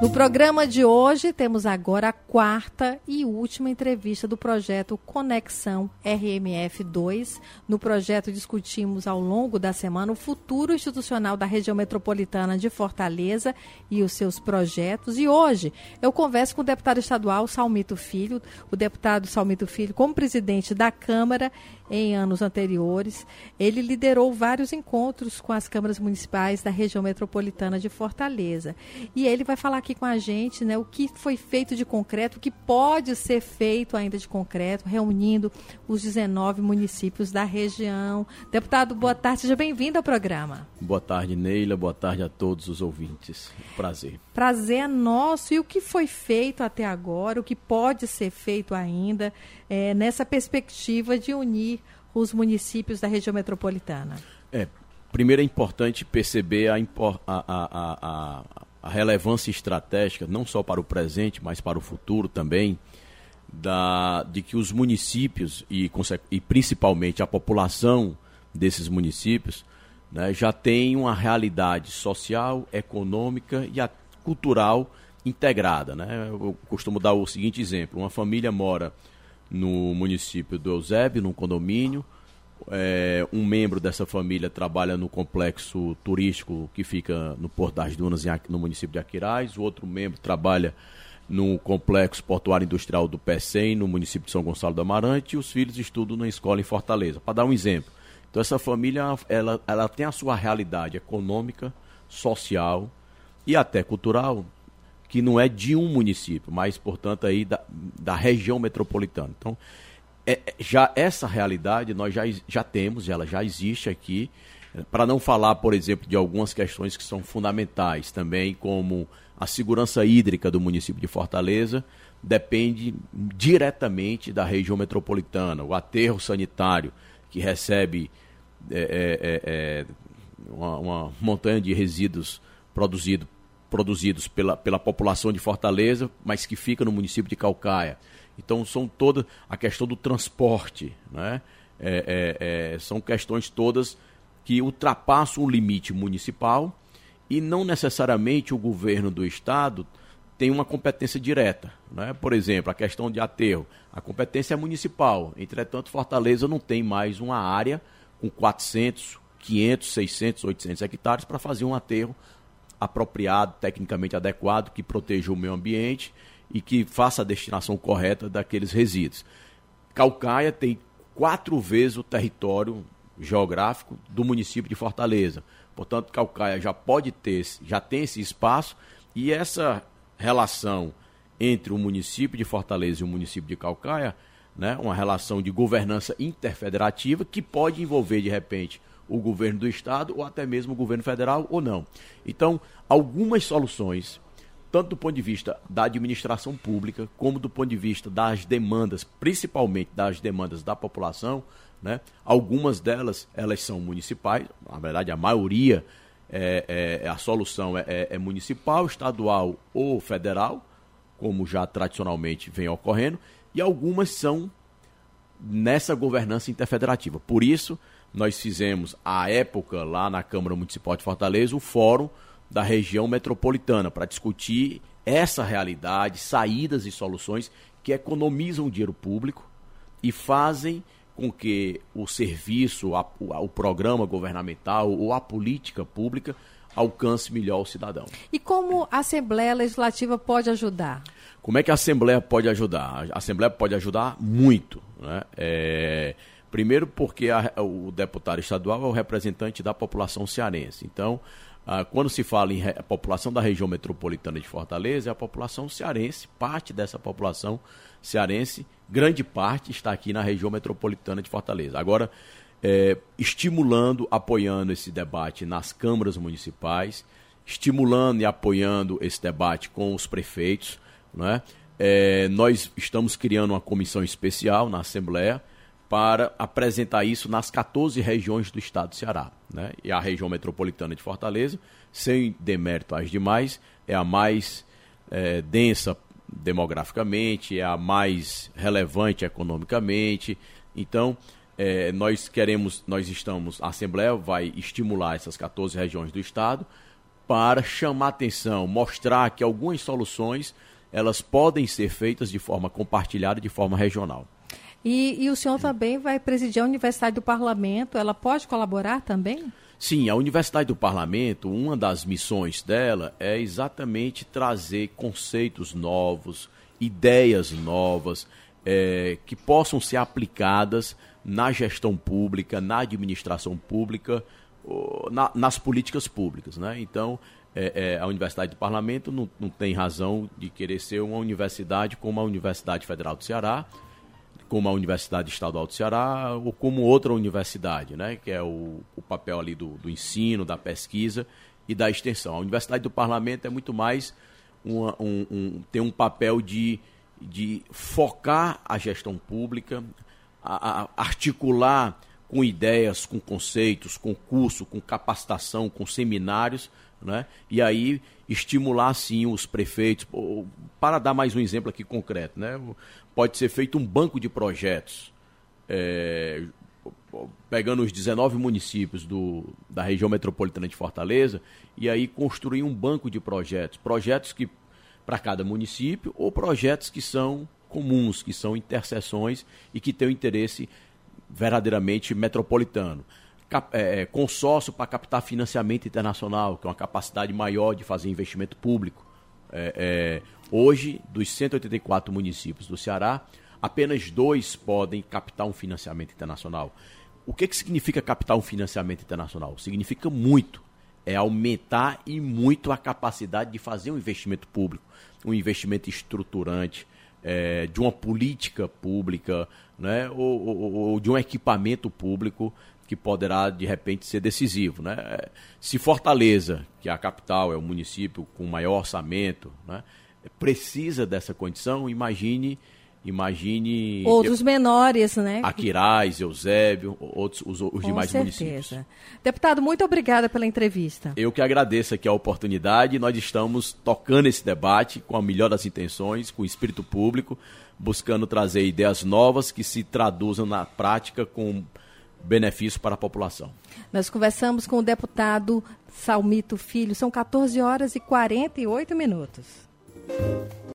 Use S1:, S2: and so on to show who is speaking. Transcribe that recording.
S1: No programa de hoje, temos agora a quarta e última entrevista do projeto Conexão RMF2. No projeto, discutimos ao longo da semana o futuro institucional da região metropolitana de Fortaleza e os seus projetos. E hoje, eu converso com o deputado estadual Salmito Filho, o deputado Salmito Filho, como presidente da Câmara em anos anteriores. Ele liderou vários encontros com as câmaras municipais da região metropolitana de Fortaleza. E ele vai falar aqui com a gente né, o que foi feito de concreto, o que pode ser feito ainda de concreto, reunindo os 19 municípios da região. Deputado, boa tarde, seja bem-vindo ao programa.
S2: Boa tarde, Neila, boa tarde a todos os ouvintes. Prazer.
S1: Prazer é nosso. E o que foi feito até agora, o que pode ser feito ainda é, nessa perspectiva de unir os municípios da região metropolitana?
S2: É, primeiro é importante perceber a, a, a, a, relevância estratégica, não só para o presente, mas para o futuro também, da, de que os municípios e, e principalmente a população desses municípios né, já tem uma realidade social, econômica e cultural integrada. Né? Eu costumo dar o seguinte exemplo: uma família mora no município do Eusébio, num condomínio. É, um membro dessa família trabalha no complexo turístico que fica no Porto das Dunas, no município de Aquiraz. O outro membro trabalha no complexo portuário industrial do PECEM, no município de São Gonçalo do Amarante. E os filhos estudam na escola em Fortaleza. Para dar um exemplo. Então, essa família ela, ela tem a sua realidade econômica, social e até cultural que não é de um município, mas, portanto, aí da, da região metropolitana. Então, é, é já essa realidade nós já, já temos, ela já existe aqui, para não falar, por exemplo, de algumas questões que são fundamentais também, como a segurança hídrica do município de Fortaleza, depende diretamente da região metropolitana. O aterro sanitário, que recebe é, é, é, é uma, uma montanha de resíduos produzido produzidos pela, pela população de Fortaleza, mas que fica no município de Calcaia. Então são toda a questão do transporte, né? É, é, é, são questões todas que ultrapassam o limite municipal e não necessariamente o governo do estado tem uma competência direta. Né? Por exemplo, a questão de aterro, a competência é municipal. Entretanto, Fortaleza não tem mais uma área com 400, 500, 600, 800 hectares para fazer um aterro apropriado, tecnicamente adequado, que proteja o meio ambiente e que faça a destinação correta daqueles resíduos. Calcaia tem quatro vezes o território geográfico do município de Fortaleza. Portanto, Calcaia já pode ter, já tem esse espaço e essa relação entre o município de Fortaleza e o município de Calcaia, né, uma relação de governança interfederativa que pode envolver de repente o governo do estado ou até mesmo o governo federal ou não. Então, algumas soluções, tanto do ponto de vista da administração pública, como do ponto de vista das demandas, principalmente das demandas da população, né? Algumas delas elas são municipais, na verdade a maioria é, é a solução é, é, é municipal, estadual ou federal, como já tradicionalmente vem ocorrendo, e algumas são nessa governança interfederativa. Por isso, nós fizemos, à época, lá na Câmara Municipal de Fortaleza, o Fórum da Região Metropolitana, para discutir essa realidade, saídas e soluções que economizam o dinheiro público e fazem com que o serviço, a, o programa governamental ou a política pública alcance melhor o cidadão.
S1: E como a Assembleia Legislativa pode ajudar?
S2: Como é que a Assembleia pode ajudar? A Assembleia pode ajudar muito. Né? É, Primeiro, porque a, o deputado estadual é o representante da população cearense. Então, ah, quando se fala em população da região metropolitana de Fortaleza, é a população cearense, parte dessa população cearense, grande parte está aqui na região metropolitana de Fortaleza. Agora, é, estimulando, apoiando esse debate nas câmaras municipais, estimulando e apoiando esse debate com os prefeitos. Né? É, nós estamos criando uma comissão especial na Assembleia para apresentar isso nas 14 regiões do estado do Ceará. Né? E a região metropolitana de Fortaleza, sem demérito às demais, é a mais é, densa demograficamente, é a mais relevante economicamente. Então, é, nós queremos, nós estamos, a Assembleia vai estimular essas 14 regiões do estado para chamar atenção, mostrar que algumas soluções elas podem ser feitas de forma compartilhada, de forma regional.
S1: E, e, o senhor também vai presidir a Universidade do Parlamento, ela pode colaborar também?
S2: Sim, a Universidade do Parlamento, uma das missões dela é exatamente trazer conceitos novos, ideias novas, é, que possam ser aplicadas na gestão pública, na administração pública, na, nas políticas públicas. Né? Então, é, é, a Universidade do Parlamento não, não tem razão de querer ser uma universidade como a Universidade Federal do Ceará, como a Universidade Estadual do Ceará ou como outra universidade, né? que é o, o papel ali do, do, ensino, da pesquisa e da extensão. A Universidade do Parlamento é muito mais uma, um, um, tem um papel de, de focar a gestão pública, a, a articular com ideias, com conceitos, com curso, com capacitação, com seminários, né? e aí estimular sim os prefeitos. Para dar mais um exemplo aqui concreto, né? pode ser feito um banco de projetos, é, pegando os 19 municípios do, da região metropolitana de Fortaleza, e aí construir um banco de projetos. Projetos que para cada município ou projetos que são comuns, que são interseções e que têm o interesse verdadeiramente metropolitano. É, é, consórcio para captar financiamento internacional, que é uma capacidade maior de fazer investimento público. É, é, hoje, dos 184 municípios do Ceará, apenas dois podem captar um financiamento internacional. O que, que significa captar um financiamento internacional? Significa muito. É aumentar e muito a capacidade de fazer um investimento público, um investimento estruturante, é, de uma política pública, né, ou, ou, ou, de um equipamento público que poderá de repente ser decisivo. Né? Se Fortaleza, que é a capital, é o município com maior orçamento, né, precisa dessa condição, imagine Imagine.
S1: Outros eu, menores, né?
S2: Aquiraz, Eusébio, outros, os, os demais certeza. municípios.
S1: Deputado, muito obrigada pela entrevista.
S2: Eu que agradeço aqui a oportunidade. Nós estamos tocando esse debate com a melhor das intenções, com o espírito público, buscando trazer ideias novas que se traduzam na prática com benefício para a população.
S1: Nós conversamos com o deputado Salmito Filho. São 14 horas e 48 minutos.